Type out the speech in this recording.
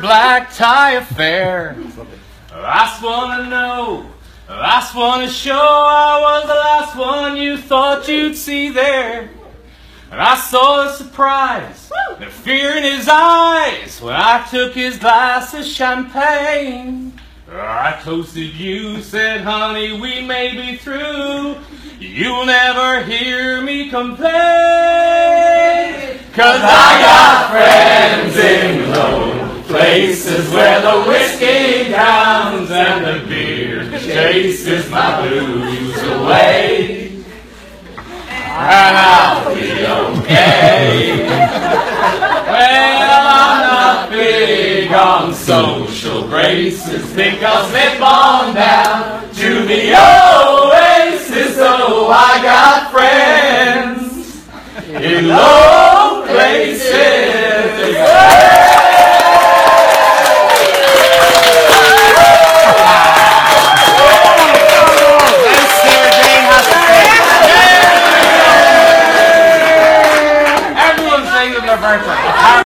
black tie affair. I wanna know, I just wanna show I was the last one you thought you'd see there. And I saw the surprise, the fear in his eyes when I took his glass of champagne. I toasted you, said, honey, we may be through. You'll never hear me complain. Cause I got places where the whiskey drowns and the beer chases my blues away. And I'll be okay. Well, I'm not big on social graces because they've gone down to the oasis. So I got friends in low places. Birthday.